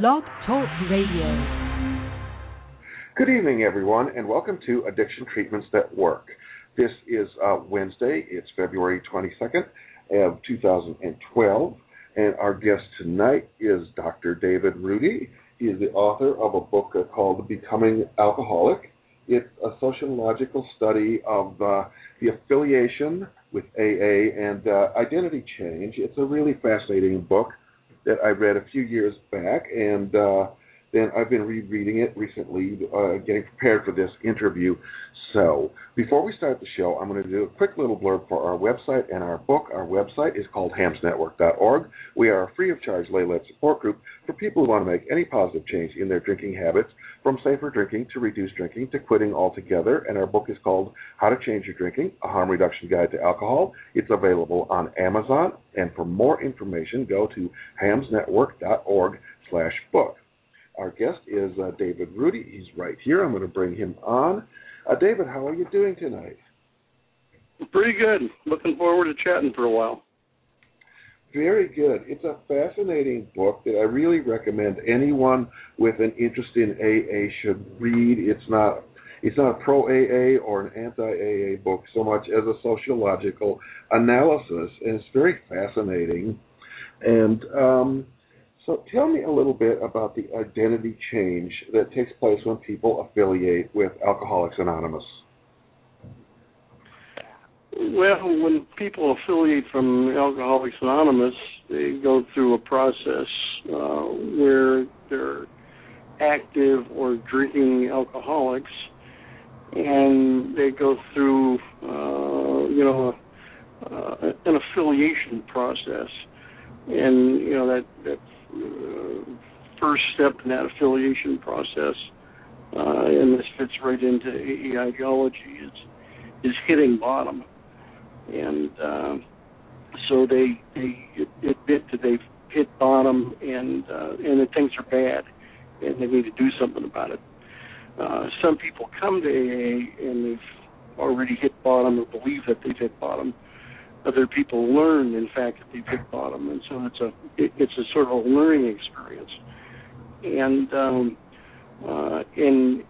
Blog Talk Radio. Good evening, everyone, and welcome to Addiction Treatments That Work. This is uh, Wednesday. It's February 22nd of 2012, and our guest tonight is Dr. David Rudy. He is the author of a book called Becoming Alcoholic. It's a sociological study of uh, the affiliation with AA and uh, identity change. It's a really fascinating book that I read a few years back, and uh, then I've been rereading it recently, uh, getting prepared for this interview. So, before we start the show, I'm going to do a quick little blurb for our website and our book. Our website is called hamsnetwork.org. We are a free of charge lay led support group for people who want to make any positive change in their drinking habits, from safer drinking to reduced drinking to quitting altogether. And our book is called How to Change Your Drinking A Harm Reduction Guide to Alcohol. It's available on Amazon. And for more information, go to hamsnetwork.org slash book. Our guest is uh, David Rudy. He's right here. I'm going to bring him on. Uh, David, how are you doing tonight? Pretty good. Looking forward to chatting for a while. Very good. It's a fascinating book that I really recommend anyone with an interest in AA should read. It's not it's not a pro AA or an anti AA book so much as a sociological analysis, and it's very fascinating. And um, so, tell me a little bit about the identity change that takes place when people affiliate with Alcoholics Anonymous. Well, when people affiliate from Alcoholics Anonymous, they go through a process uh, where they're active or drinking alcoholics, and they go through, uh, you know, uh, an affiliation process, and you know that that uh, first step in that affiliation process, uh, and this fits right into AA ideology, is is hitting bottom and uh, so they they admit that they've hit bottom and uh, and that things are bad, and they need to do something about it. Uh, some people come to AA and they've already hit bottom or believe that they've hit bottom. Other people learn, in fact, that they've hit bottom, and so it's a it, it's a sort of a learning experience. And um, uh, and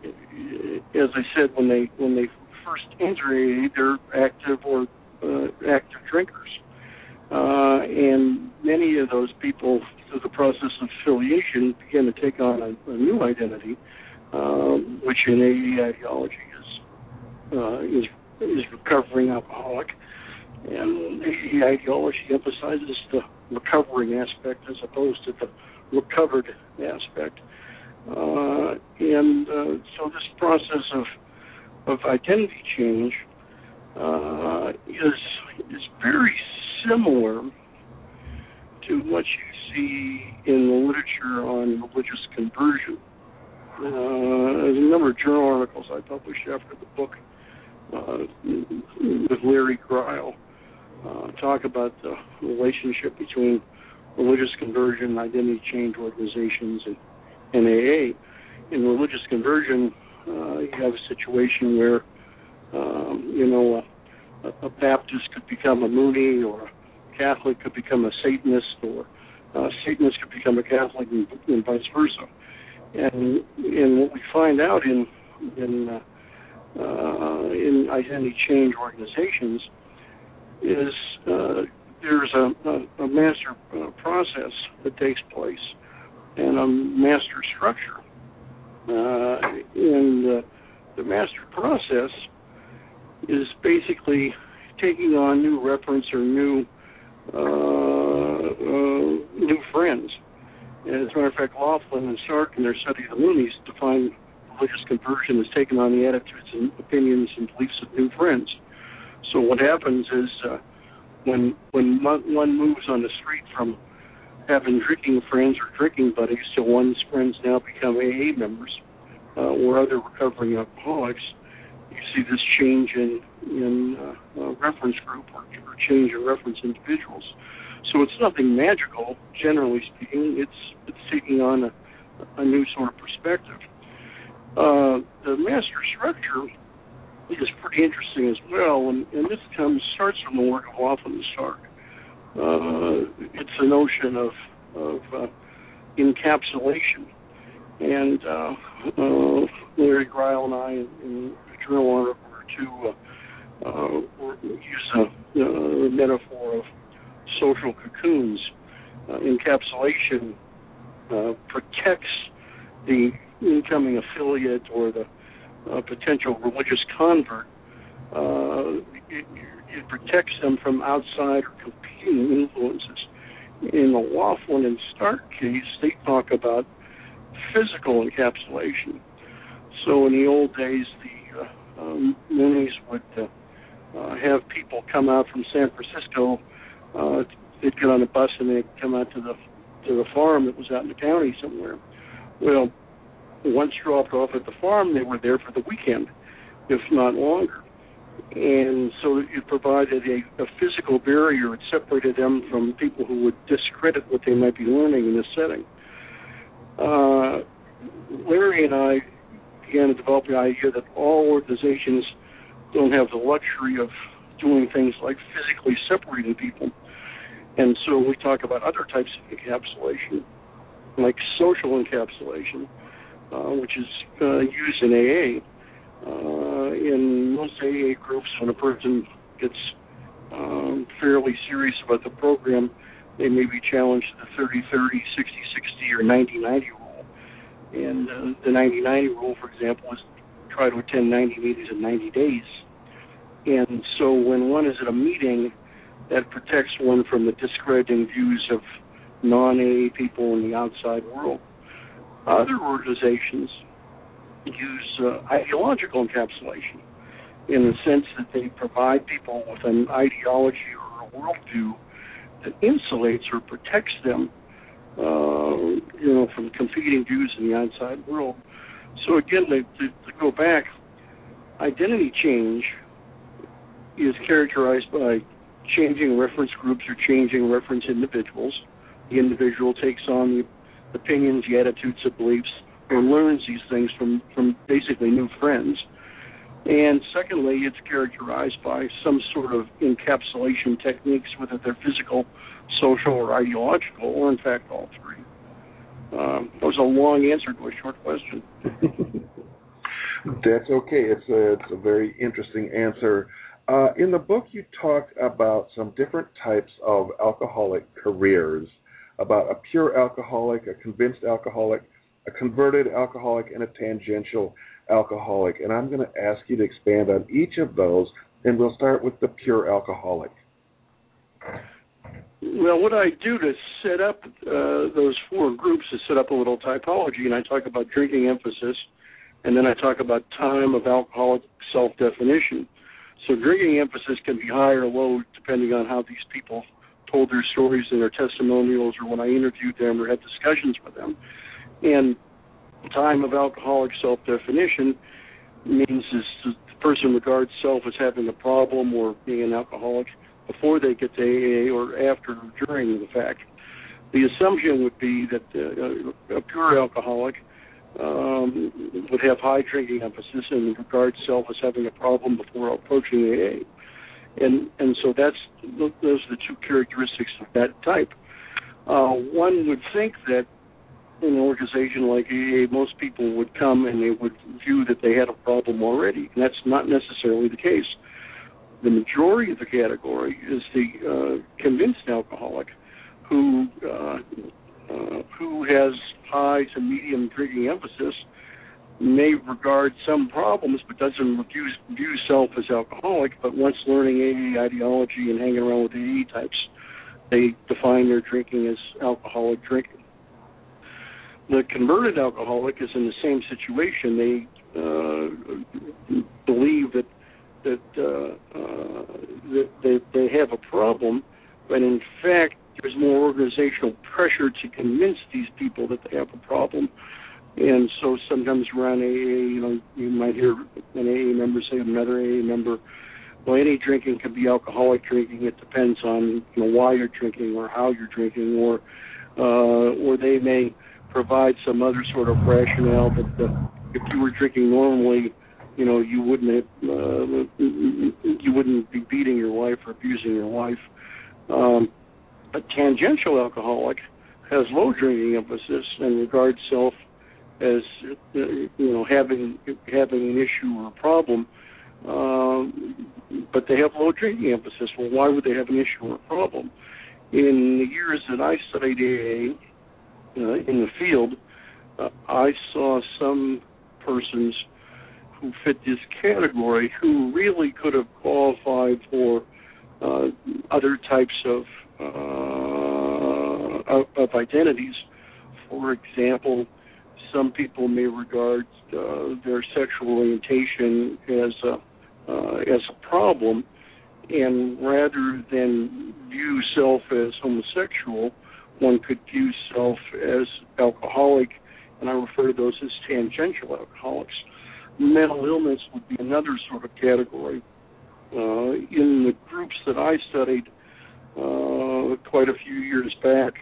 as I said, when they when they first enter AA, they're active or uh, active drinkers. Uh, and many of those people, through the process of affiliation, begin to take on a, a new identity, um, which in AA ideology is uh, is is recovering alcoholic, and AA ideology emphasizes the recovering aspect as opposed to the recovered aspect. Uh, and uh, so this process of of identity change uh, is is very similar to what you see in the literature on religious conversion. Uh, there's a number of journal articles I published after the book uh, with Larry Greil uh, talk about the relationship between religious conversion, identity change organizations, and, and AA. In religious conversion, uh, you have a situation where um, you know, a, a Baptist could become a Moonie, or a Catholic could become a Satanist, or a Satanist could become a Catholic, and, and vice versa. And and what we find out in in uh, uh, in identity change organizations is uh, there's a, a, a master uh, process that takes place and a master structure. Uh, and uh, the master process is basically taking on new reference or new uh, uh, new friends. And as a matter of fact, Lofland and Stark in their study of the Moonies define religious conversion as taking on the attitudes and opinions and beliefs of new friends. So what happens is uh, when when one moves on the street from having drinking friends or drinking buddies to one's friends now become AA members uh, or other recovering alcoholics, you see this change in in uh, uh, reference group or, or change in reference individuals. So it's nothing magical, generally speaking. It's it's taking on a, a new sort of perspective. Uh, the master structure is pretty interesting as well, and, and this comes starts from the work of and Stark. Uh, it's a notion of of uh, encapsulation. And uh, uh, Larry Greil and I, in a journal or to uh, uh, use a, a metaphor of social cocoons. Uh, encapsulation uh, protects the incoming affiliate or the uh, potential religious convert. Uh, it, it protects them from outside or competing influences. In the Lofland and Stark case, they talk about physical encapsulation. So in the old days, the uh, um, Moonies would uh, uh, have people come out from San Francisco. Uh, they'd get on a bus and they'd come out to the to the farm that was out in the county somewhere. Well, once dropped off at the farm, they were there for the weekend, if not longer. And so it provided a, a physical barrier. It separated them from people who would discredit what they might be learning in this setting. Uh, Larry and I began to develop the idea that all organizations don't have the luxury of doing things like physically separating people. And so we talk about other types of encapsulation, like social encapsulation, uh, which is uh, used in AA. Uh, in most AA groups, when a person gets um, fairly serious about the program, they may be challenged to the 30 30, 60 60, or 90 90 rule. And uh, the 90 90 rule, for example, is try to attend 90 meetings in 90 days. And so when one is at a meeting, that protects one from the discrediting views of non AA people in the outside world. Other organizations use uh, ideological encapsulation in the sense that they provide people with an ideology or a worldview that insulates or protects them, uh, you know, from competing views in the outside world. So again, to, to, to go back, identity change is characterized by changing reference groups or changing reference individuals. The individual takes on the opinions, the attitudes, the beliefs, or learns these things from, from basically new friends. And secondly, it's characterized by some sort of encapsulation techniques, whether they're physical, social, or ideological, or in fact all three. Um, that was a long answer to a short question. That's okay. It's a, it's a very interesting answer. Uh, in the book, you talk about some different types of alcoholic careers about a pure alcoholic, a convinced alcoholic, a converted alcoholic, and a tangential alcoholic. And I'm going to ask you to expand on each of those, and we'll start with the pure alcoholic. Well, what I do to set up uh, those four groups is set up a little typology, and I talk about drinking emphasis, and then I talk about time of alcoholic self definition. So drinking emphasis can be high or low depending on how these people told their stories in their testimonials or when I interviewed them or had discussions with them. And time of alcoholic self definition means the person regards self as having a problem or being an alcoholic before they get to AA or after or during the fact. The assumption would be that uh, a pure alcoholic um, would have high drinking emphasis and regards self as having a problem before approaching AA and and so that's those are the two characteristics of that type. Uh, one would think that in an organization like AA, most people would come and they would view that they had a problem already, and that's not necessarily the case. The majority of the category is the uh, convinced alcoholic who uh, uh, who has high to medium drinking emphasis may regard some problems but doesn't view, view self as alcoholic, but once learning AA ideology and hanging around with AA types, they define their drinking as alcoholic drinking. The converted alcoholic is in the same situation. They uh, believe that that, uh, uh, that they, they have a problem, but in fact, there's more organizational pressure to convince these people that they have a problem and so sometimes around AA, you know, you might hear an AA member say another AA member, well, any drinking can be alcoholic drinking. It depends on you know why you're drinking or how you're drinking, or uh, or they may provide some other sort of rationale that, that if you were drinking normally, you know, you wouldn't uh, you wouldn't be beating your wife or abusing your wife. Um, a tangential alcoholic has low drinking emphasis and regards self as you know having having an issue or a problem, um, but they have low drinking emphasis. Well, why would they have an issue or a problem? In the years that I studied AA uh, in the field, uh, I saw some persons who fit this category who really could have qualified for uh, other types of, uh, of, of identities. For example, some people may regard uh, their sexual orientation as a uh, as a problem, and rather than view self as homosexual, one could view self as alcoholic, and I refer to those as tangential alcoholics. Mental illness would be another sort of category. Uh, in the groups that I studied uh, quite a few years back,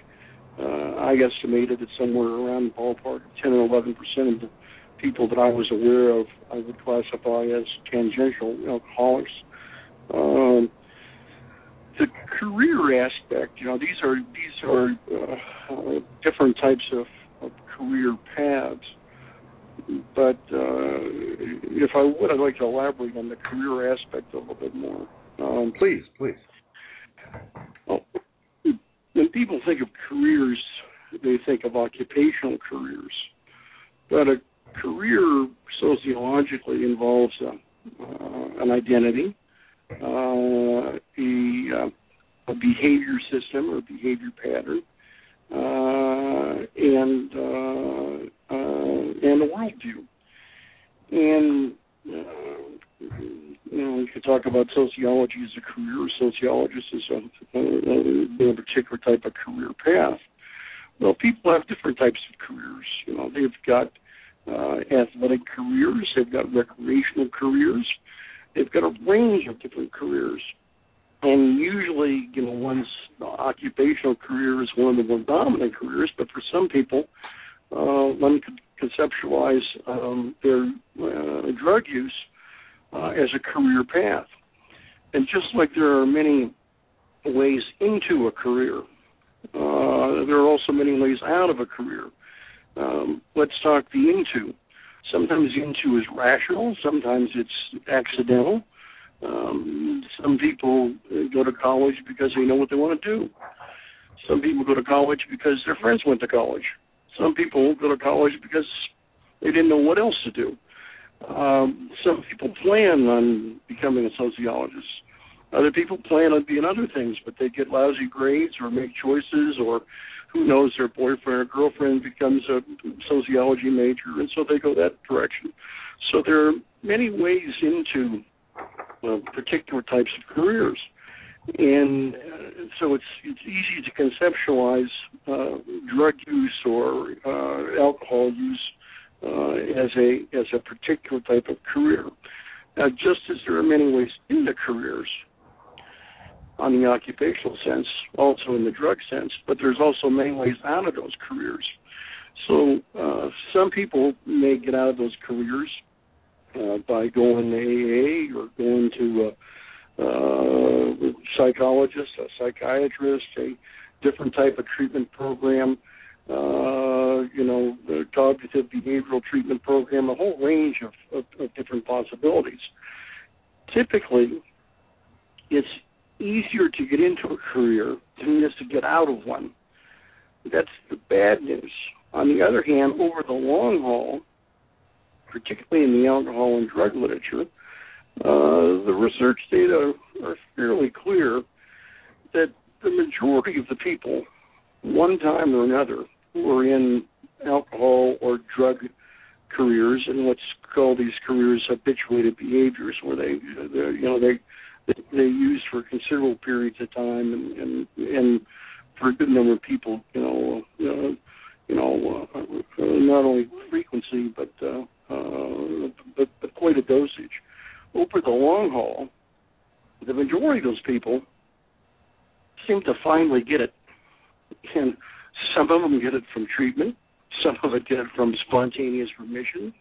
uh, I estimated that somewhere around the ballpark of 10 or 11 percent of the people that I was aware of I would classify as tangential alcoholics. Um, the career aspect, you know, these are these are uh, different types of, of career paths. But uh, if I would, I'd like to elaborate on the career aspect a little bit more. Um, please, please. Well, when people think of careers, they think of occupational careers. But a career sociologically involves a, uh, an identity, uh, a, uh, a, behavior system or behavior pattern, uh, and uh, uh, and a worldview. And you know, we could talk about sociology as a career. Sociologist is a, a, a particular type of career path. Well, people have different types of careers. You know, they've got uh, athletic careers, they've got recreational careers, they've got a range of different careers. And usually, you know, one's occupational career is one of the more dominant careers, but for some people, uh, one could conceptualize um, their uh, drug use uh, as a career path. And just like there are many ways into a career, uh, there are also many ways out of a career. Um, let's talk the into. Sometimes into is rational, sometimes it's accidental. Um, some people go to college because they know what they want to do. Some people go to college because their friends went to college. Some people go to college because they didn't know what else to do. Um, some people plan on becoming a sociologist. Other people plan on being other things, but they get lousy grades or make choices, or who knows, their boyfriend or girlfriend becomes a sociology major, and so they go that direction. So there are many ways into uh, particular types of careers, and uh, so it's it's easy to conceptualize uh, drug use or uh, alcohol use uh, as a as a particular type of career. Now, just as there are many ways into careers on the occupational sense, also in the drug sense, but there's also many ways out of those careers. So uh, some people may get out of those careers uh, by going to AA or going to a, a psychologist, a psychiatrist, a different type of treatment program uh, you know, the cognitive behavioral treatment program, a whole range of, of, of different possibilities. Typically, it's easier to get into a career than it is to get out of one. That's the bad news. On the other hand, over the long haul, particularly in the alcohol and drug literature, uh, the research data are fairly clear that the majority of the people, one time or another, who are in alcohol or drug careers and what's called these careers habituated behaviors, where they, you know, they they use for considerable periods of time and and, and for a good number of people, you know, uh, you know, uh, not only frequency but uh, uh, but but quite a dosage. Over the long haul, the majority of those people seem to finally get it, and some of them get it from treatment. Some of it get it from spontaneous remission.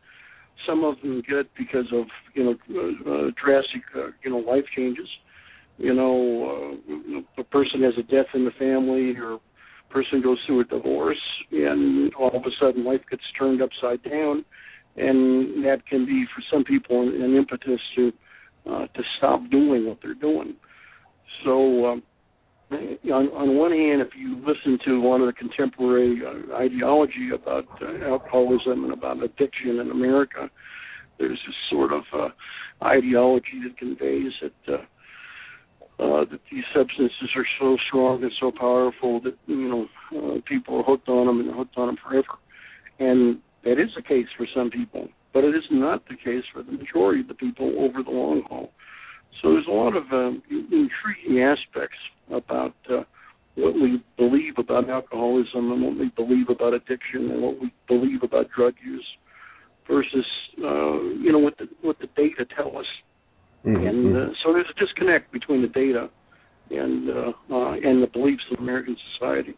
Some of them get it because of you know uh, drastic uh, you know life changes. You know, uh, a person has a death in the family, or person goes through a divorce, and all of a sudden life gets turned upside down, and that can be for some people an, an impetus to uh, to stop doing what they're doing. So. Um, on, on one hand, if you listen to lot of the contemporary uh, ideology about uh, alcoholism and about addiction in America, there's this sort of uh, ideology that conveys that uh, uh, that these substances are so strong and so powerful that you know uh, people are hooked on them and hooked on them forever, and that is the case for some people, but it is not the case for the majority of the people over the long haul. So there's a lot of um, intriguing aspects about uh, what we believe about alcoholism and what we believe about addiction and what we believe about drug use versus uh, you know what the what the data tell us. Mm-hmm. And uh, so there's a disconnect between the data and uh, uh, and the beliefs of American society.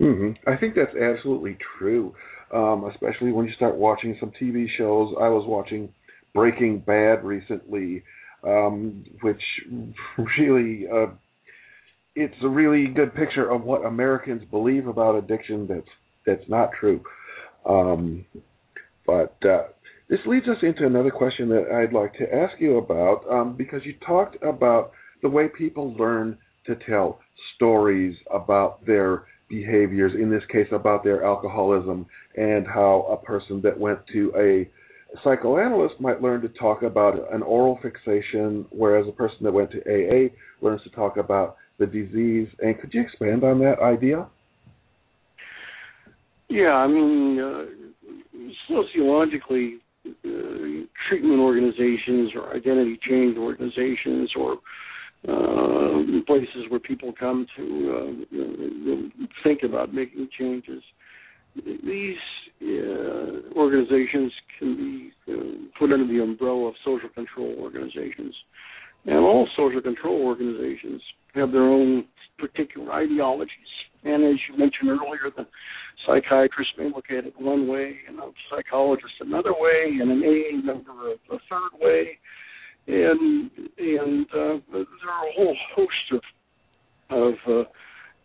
Mm-hmm. I think that's absolutely true, um, especially when you start watching some TV shows. I was watching Breaking Bad recently, um, which really uh, it's a really good picture of what Americans believe about addiction. That's that's not true. Um, but uh, this leads us into another question that I'd like to ask you about um, because you talked about the way people learn to tell stories about their behaviors, in this case about their alcoholism, and how a person that went to a psychoanalyst might learn to talk about an oral fixation, whereas a person that went to AA learns to talk about the disease. And could you expand on that idea? Yeah, I mean, uh, sociologically, treatment organizations or identity change organizations or uh, places where people come to uh, think about making changes these uh, organizations can be uh, put under the umbrella of social control organizations. And all social control organizations have their own particular ideologies. And as you mentioned earlier, the psychiatrist may look at it one way, and a psychologist another way, and an AA member a, a third way. And and uh, there are a whole host of of uh,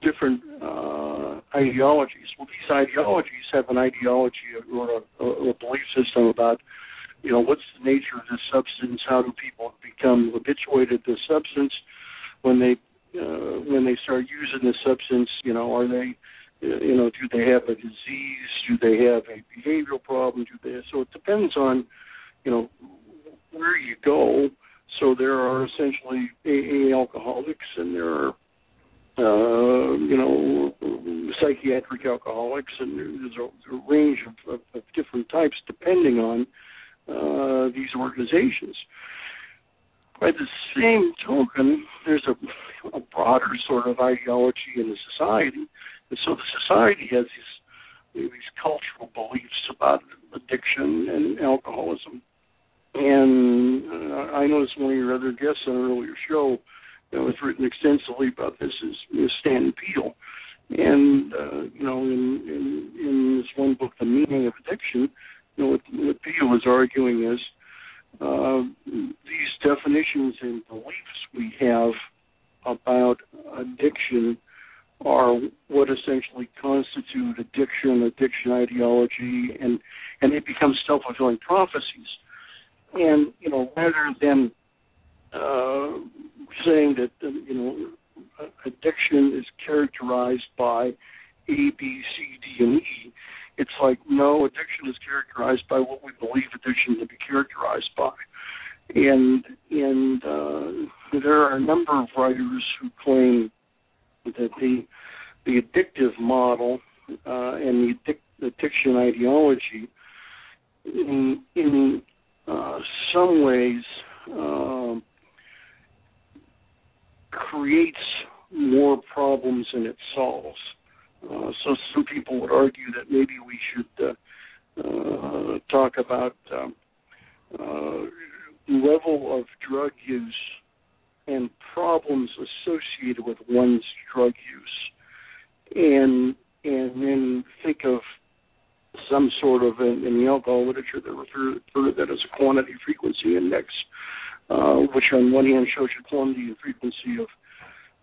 different uh, ideologies. Well, these ideologies have an ideology or a, a belief system about, you know, what's the nature of this substance? How do people become habituated to substance? When they uh, when they start using this substance, you know, are they, you know, do they have a disease? Do they have a behavioral problem? Do they? So it depends on, you know, where you go. So there are essentially AA alcoholics, and there are uh, you know, psychiatric alcoholics, and there's a, a range of, of, of, different types depending on uh, these organizations. By the same token, there's a, a, broader sort of ideology in the society, and so the society has these these cultural beliefs about addiction and alcoholism. And uh, I noticed one of your other guests on an earlier show that was written extensively about this is, is Stan Peele. And uh, you know, in, in in this one book, The Meaning of Addiction, you know, what, what Peele is arguing is uh, these definitions and beliefs we have about addiction are what essentially constitute addiction, addiction ideology, and and they become self fulfilling prophecies. And you know, rather than uh, saying that um, you know addiction is characterized by A, B, C, D, and E. It's like no, addiction is characterized by what we believe addiction to be characterized by, and and uh, there are a number of writers who claim that the the addictive model uh, and the addic- addiction ideology in in uh, some ways um, creates more problems than it solves. Uh, so some people would argue that maybe we should uh, uh, talk about um, uh, level of drug use and problems associated with one's drug use, and and then think of some sort of in, in the alcohol literature they refer, refer to that as a quantity frequency index, uh, which on one hand shows you quantity and frequency of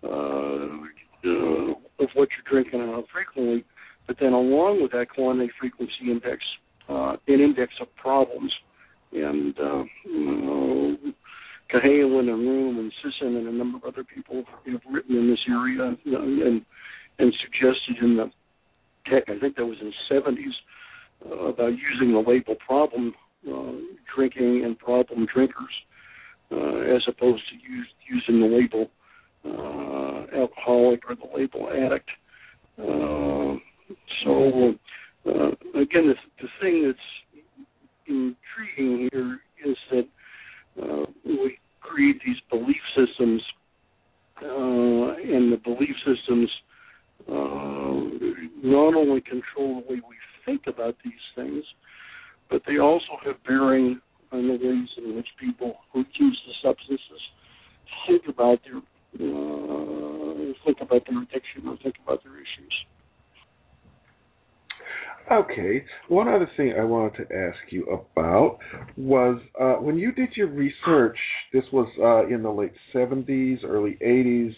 uh, uh, of what you're drinking and how frequently, but then along with that quantity frequency index, uh, an index of problems. And know, Cahalan and Room and Cisin and a number of other people have written in this area and and suggested in the tech, I think that was in the 70s, uh, about using the label problem uh, drinking and problem drinkers uh, as opposed to use, using the label uh, alcoholic or the label addict. Uh, so uh, again, the, the thing that's intriguing here is that uh, we create these belief systems, uh, and the belief systems uh, not only control the way we think about these things, but they also have bearing on the ways in which people who use the substances think about their uh, think about their addiction or think about their issues. Okay. One other thing I wanted to ask you about was uh, when you did your research. This was uh, in the late '70s, early '80s,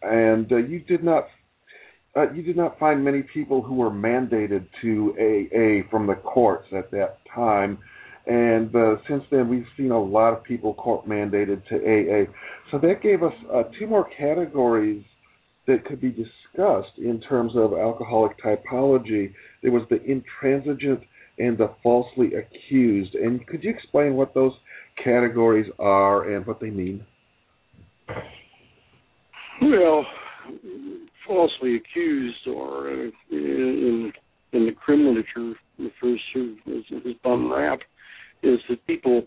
and uh, you did not uh, you did not find many people who were mandated to AA from the courts at that time. And uh, since then, we've seen a lot of people court mandated to AA. So that gave us uh, two more categories that could be discussed in terms of alcoholic typology. There was the intransigent and the falsely accused. And could you explain what those categories are and what they mean? Well, falsely accused, or uh, in in the criminal literature refers to as, as bum rap, is that people,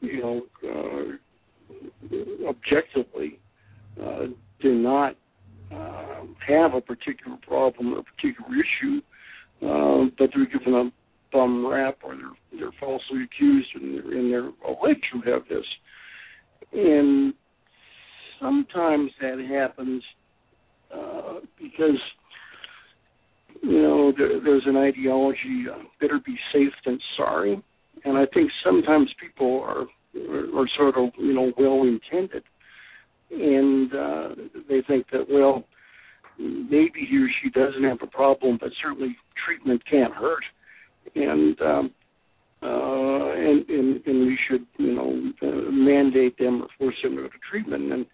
you know, uh, objectively uh, do not uh, have a particular problem or a particular issue, uh, but they're given a bum rap or they're they're falsely accused and they're, and they're alleged to have this, and sometimes that happens uh, because you know there, there's an ideology uh, better be safe than sorry, and I think sometimes people are are sort of you know well intended, and uh, they think that well maybe he or she doesn't have a problem, but certainly treatment can't hurt, and um, uh, and, and and we should you know uh, mandate them or force them to go to treatment, and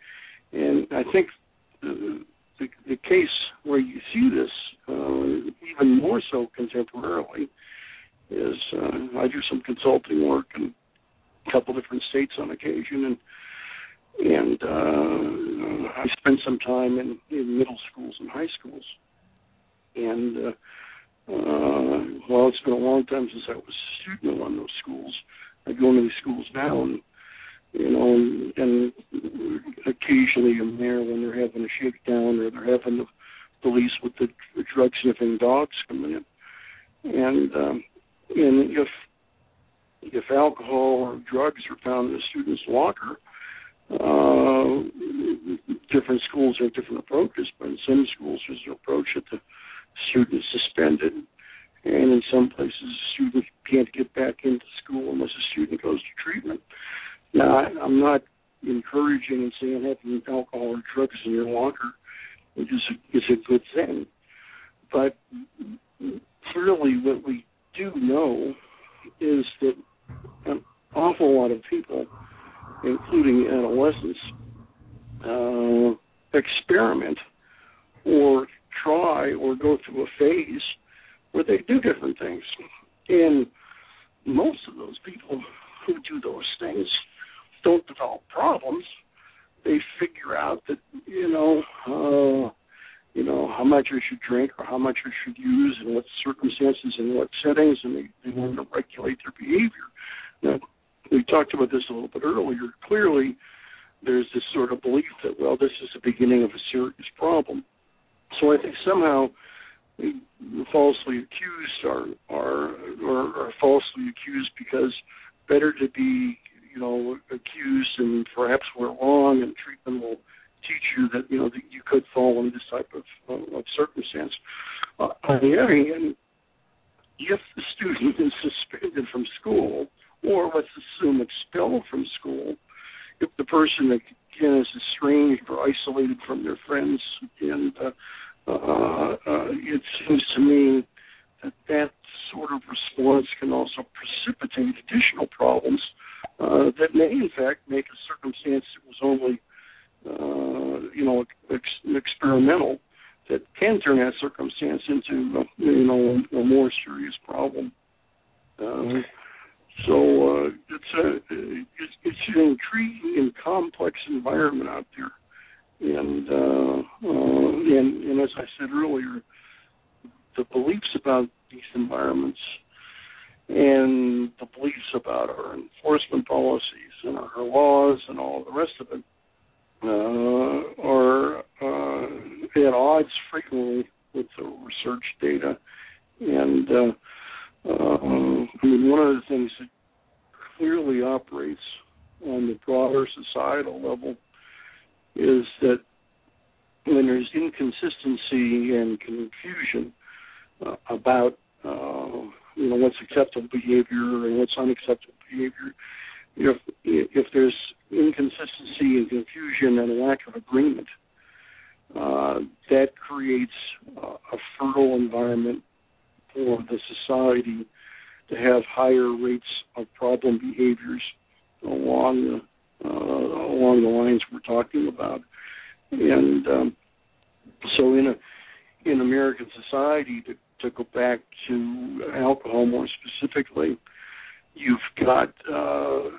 and I think. Uh, the, the case where you see this uh, even more so contemporarily is uh, I do some consulting work in a couple different states on occasion, and and uh, I spend some time in, in middle schools and high schools. And uh, uh, well, it's been a long time since I was a student of those schools. I go into these schools now, and you know, and, and occasionally I'm there when they're having a shakedown or they're having the police with the, the drug sniffing dogs coming in. And um, and if if alcohol or drugs are found in a student's locker, uh, different schools have different approaches, but in some schools there's an approach that the student is suspended, and in some places the student can't get back into school unless the student goes to treatment. Now, I, I'm not encouraging and saying having alcohol or drugs in your locker is is a good thing, but clearly, what we do know is that an awful lot of people, including adolescents, uh, experiment or try or go through a phase where they do different things. And most of those people who do those things don't develop problems. They figure out that you know, uh, you know how much I should drink or how much I should use, and what circumstances and what settings, and they, they learn to regulate their behavior. Now, we talked about this a little bit earlier. Clearly, there's this sort of belief that well, this is the beginning of a serious problem. So I think somehow falsely accused are are are, are falsely accused because better to be you know accused and perhaps we're wrong and treatment will teach you that you know that you could fall into this type of of circumstance. Uh, on the other hand, if the student is suspended from school or let's assume expelled from school, if the person again as estranged or isolated from their friends, and uh, uh, uh, it seems to me that that sort of response can also precipitate additional problems uh, that may, in fact, make a circumstance that was only, uh, you know, ex- experimental that can turn that circumstance into, uh, you know, a, a more serious problem. It's a it's, it's an intriguing and complex environment out there, and uh, uh, and and as I said earlier, the beliefs about these environments and the beliefs about our enforcement policies and our laws and all the rest of it uh, are uh, at odds frequently with the research data. And uh, uh, I mean, one of the things that clearly operates on the broader societal level is that when there's inconsistency and confusion uh, about uh, you know what's acceptable behavior and what's unacceptable behavior, if if there's inconsistency and confusion and a lack of agreement, uh, that creates uh, a fertile environment for the society to have higher rates of problem behaviors along the uh, along the lines we're talking about, and um, so in a in American society to to go back to alcohol more specifically, you've got uh,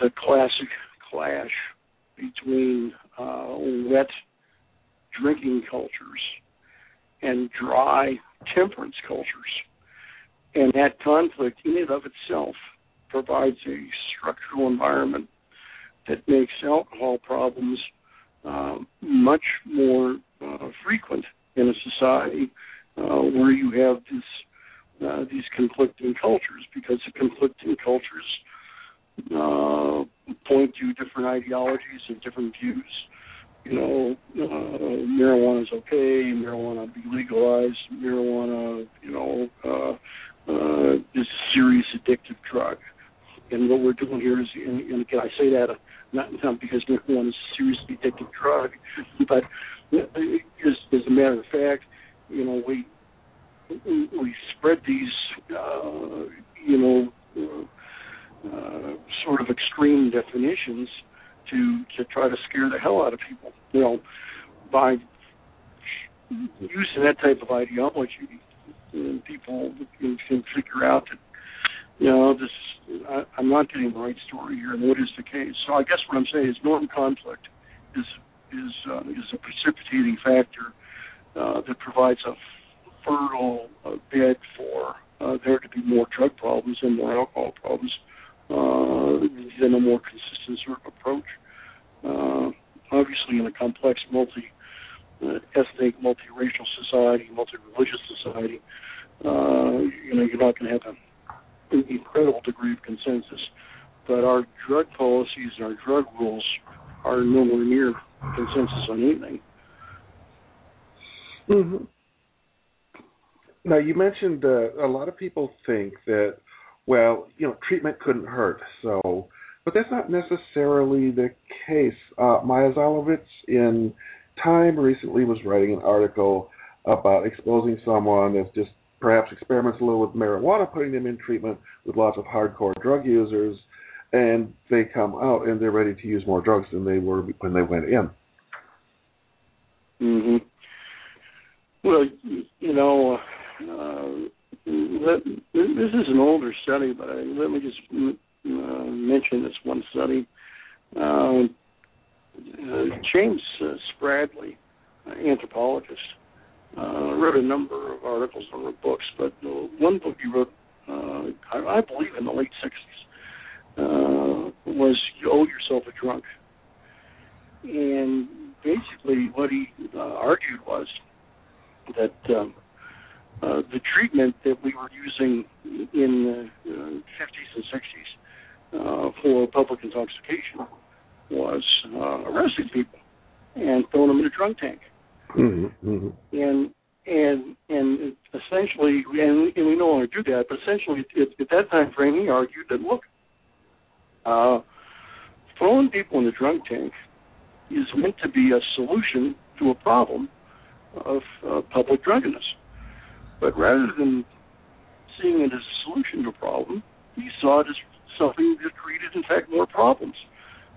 the classic clash between uh, wet drinking cultures and dry temperance cultures. And that conflict, in and of itself, provides a structural environment that makes alcohol problems uh, much more uh, frequent in a society uh, where you have this uh, these conflicting cultures because the conflicting cultures uh, point to different ideologies and different views. You know, uh, marijuana is okay. Marijuana be legalized. Marijuana, you know, uh, uh, is a serious addictive drug. And what we're doing here is, and, and again, I say that not, not because marijuana is seriously addictive drug, but as, as a matter of fact, you know, we we spread these, uh, you know, uh, uh, sort of extreme definitions to to try to scare the hell out of people. You know, by using that type of ideology, people can, can figure out that you know this. I, I'm not getting the right story here, what is the case. So I guess what I'm saying is norm conflict is is uh, is a precipitating factor uh, that provides a fertile uh, bed for uh, there to be more drug problems and more alcohol problems uh, than a more consistent sort of approach. Uh, obviously, in a complex multi uh, ethnic, multiracial society, multi-religious society, uh, you know, you're not going to have a, an incredible degree of consensus. But our drug policies and our drug rules are nowhere near consensus on anything. Mm-hmm. Now you mentioned uh, a lot of people think that, well, you know, treatment couldn't hurt. So, but that's not necessarily the case. Uh, Maia Szalavitz in Time recently was writing an article about exposing someone that's just perhaps experiments a little with marijuana, putting them in treatment with lots of hardcore drug users, and they come out and they're ready to use more drugs than they were when they went in. Mhm. Well, you know, uh, let, this is an older study, but I, let me just uh, mention this one study. Uh, uh, James uh, Spradley, anthropologist, uh, wrote a number of articles and wrote books, but one book he wrote, uh, I, I believe in the late 60s, uh, was You Owe Yourself a Drunk. And basically what he uh, argued was that um, uh, the treatment that we were using in the uh, 50s and 60s uh, for public intoxication was uh, arresting people and throwing them in a drunk tank. Mm-hmm, mm-hmm. And and and essentially, and, and we no longer do that, but essentially, at, at that time frame, he argued that look, uh, throwing people in the drunk tank is meant to be a solution to a problem of uh, public drunkenness. But rather than seeing it as a solution to a problem, he saw it as something that created, in fact, more problems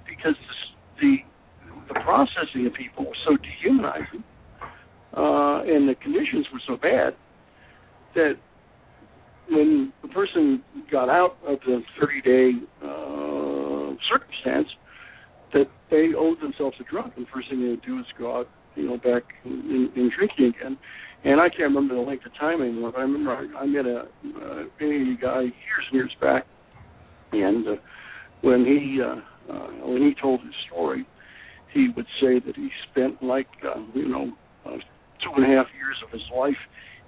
because the the processing of people was so dehumanizing, uh, and the conditions were so bad that when the person got out of the 30 day uh, circumstance, that they owed themselves a drunk, and the first thing they would do is go out, you know, back in, in drinking again. And I can't remember the length of time anymore, but I remember I, I met a uh, guy years and years back, and uh, when he uh, uh, when he told his story, he would say that he spent like uh, you know uh, two and a half years of his life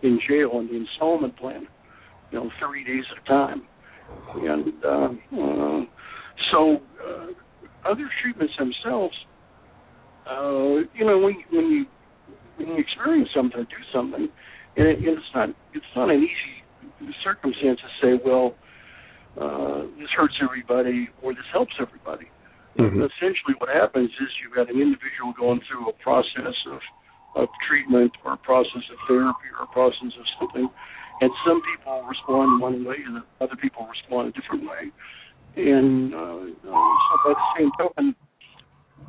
in jail on the installment plan, you know, 30 days at a time, and uh, uh, so uh, other treatments themselves, uh, you know, when when you when you experience something or do something, and, it, it's not it's not an easy circumstance to say, well, uh, this hurts everybody or this helps everybody. Mm-hmm. Essentially, what happens is you've got an individual going through a process of of treatment or a process of therapy or a process of something, and some people respond one way and other people respond a different way. And uh, so, by the same token,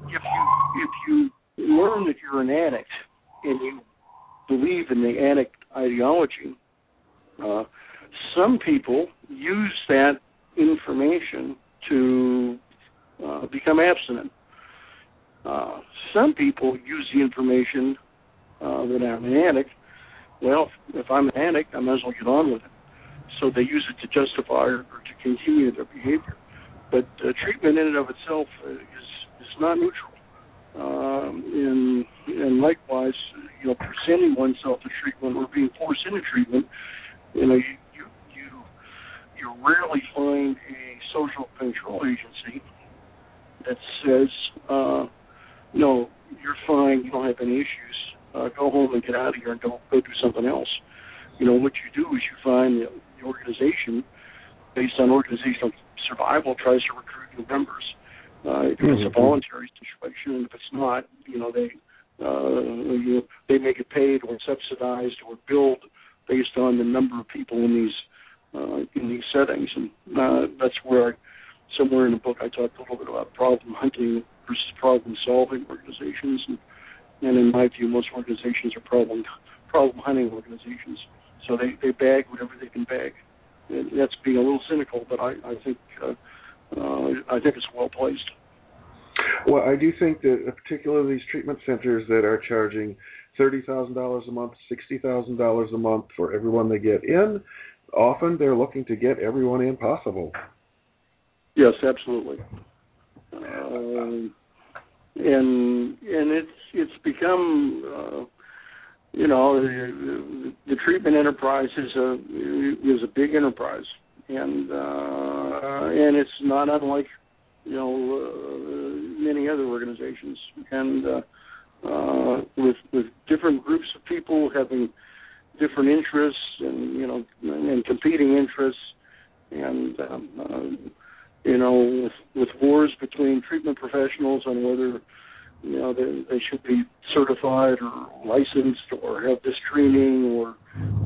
if you if you learn that you're an addict and you believe in the addict ideology, uh, some people use that information to uh, become abstinent. Uh, some people use the information uh, that I'm an addict. Well, if I'm an addict, I might as well get on with it. So they use it to justify or, to continue their behavior. But uh, treatment in and of itself is is not neutral. Um, and and likewise, you know, presenting oneself to treatment or being forced into treatment, you know, you you you, you rarely find a social control agency that says, uh, no, you're fine, you don't have any issues, uh, go home and get out of here and don't go do something else. You know, what you do is you find the, the organization, based on organizational survival, tries to recruit new members. Uh, if mm-hmm. it's a mm-hmm. voluntary situation, and if it's not, you know, they uh, you, they make it paid or subsidized or billed based on the number of people in these uh, in these settings, and uh, that's where I, somewhere in the book I talked a little bit about problem hunting versus problem solving organizations, and, and in my view, most organizations are problem problem hunting organizations. So they they bag whatever they can bag. And that's being a little cynical, but I I think uh, uh, I think it's well placed. Well, I do think that particularly these treatment centers that are charging thirty thousand dollars a month, sixty thousand dollars a month for everyone they get in, often they're looking to get everyone in possible. Yes, absolutely. Um, and and it's it's become uh, you know the, treatment enterprise is a is a big enterprise. And uh, and it's not unlike you know uh, many other organizations. And uh, uh, with with different groups of people having different interests and you know and competing interests. And um, uh, you know, with, with wars between treatment professionals on whether you know they, they should be certified or licensed or have this training or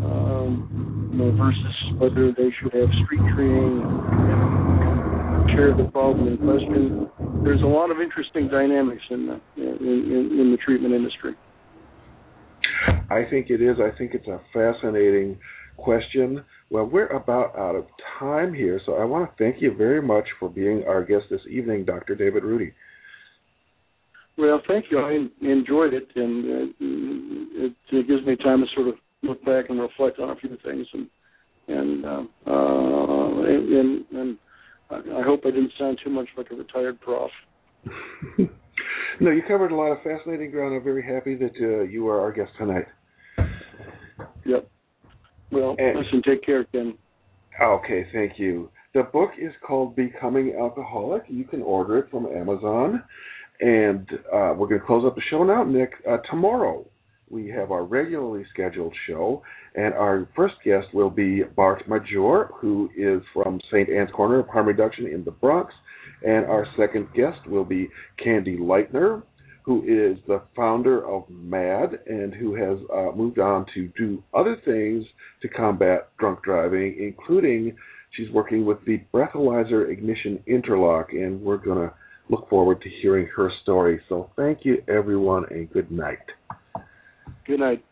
um, you know versus whether they should have street training and share the problem in question. There's a lot of interesting dynamics in the in, in, in the treatment industry. I think it is. I think it's a fascinating question. Well, we're about out of time here, so I want to thank you very much for being our guest this evening, Dr. David Rudy. Well, thank you. I enjoyed it, and uh, it, it gives me time to sort of look back and reflect on a few things, and and uh, uh, and, and I hope I didn't sound too much like a retired prof. no, you covered a lot of fascinating ground. I'm very happy that uh, you are our guest tonight. Well, and, listen, take care, Ken. Okay, thank you. The book is called Becoming Alcoholic. You can order it from Amazon. And uh, we're going to close up the show now, Nick. Uh, tomorrow, we have our regularly scheduled show, and our first guest will be Bart Major, who is from St. Ann's Corner of Harm Reduction in the Bronx. And our second guest will be Candy Lightner, who is the founder of MADD and who has uh, moved on to do other things to combat drunk driving, including she's working with the breathalyzer ignition interlock, and we're going to look forward to hearing her story. So thank you, everyone, and good night. Good night.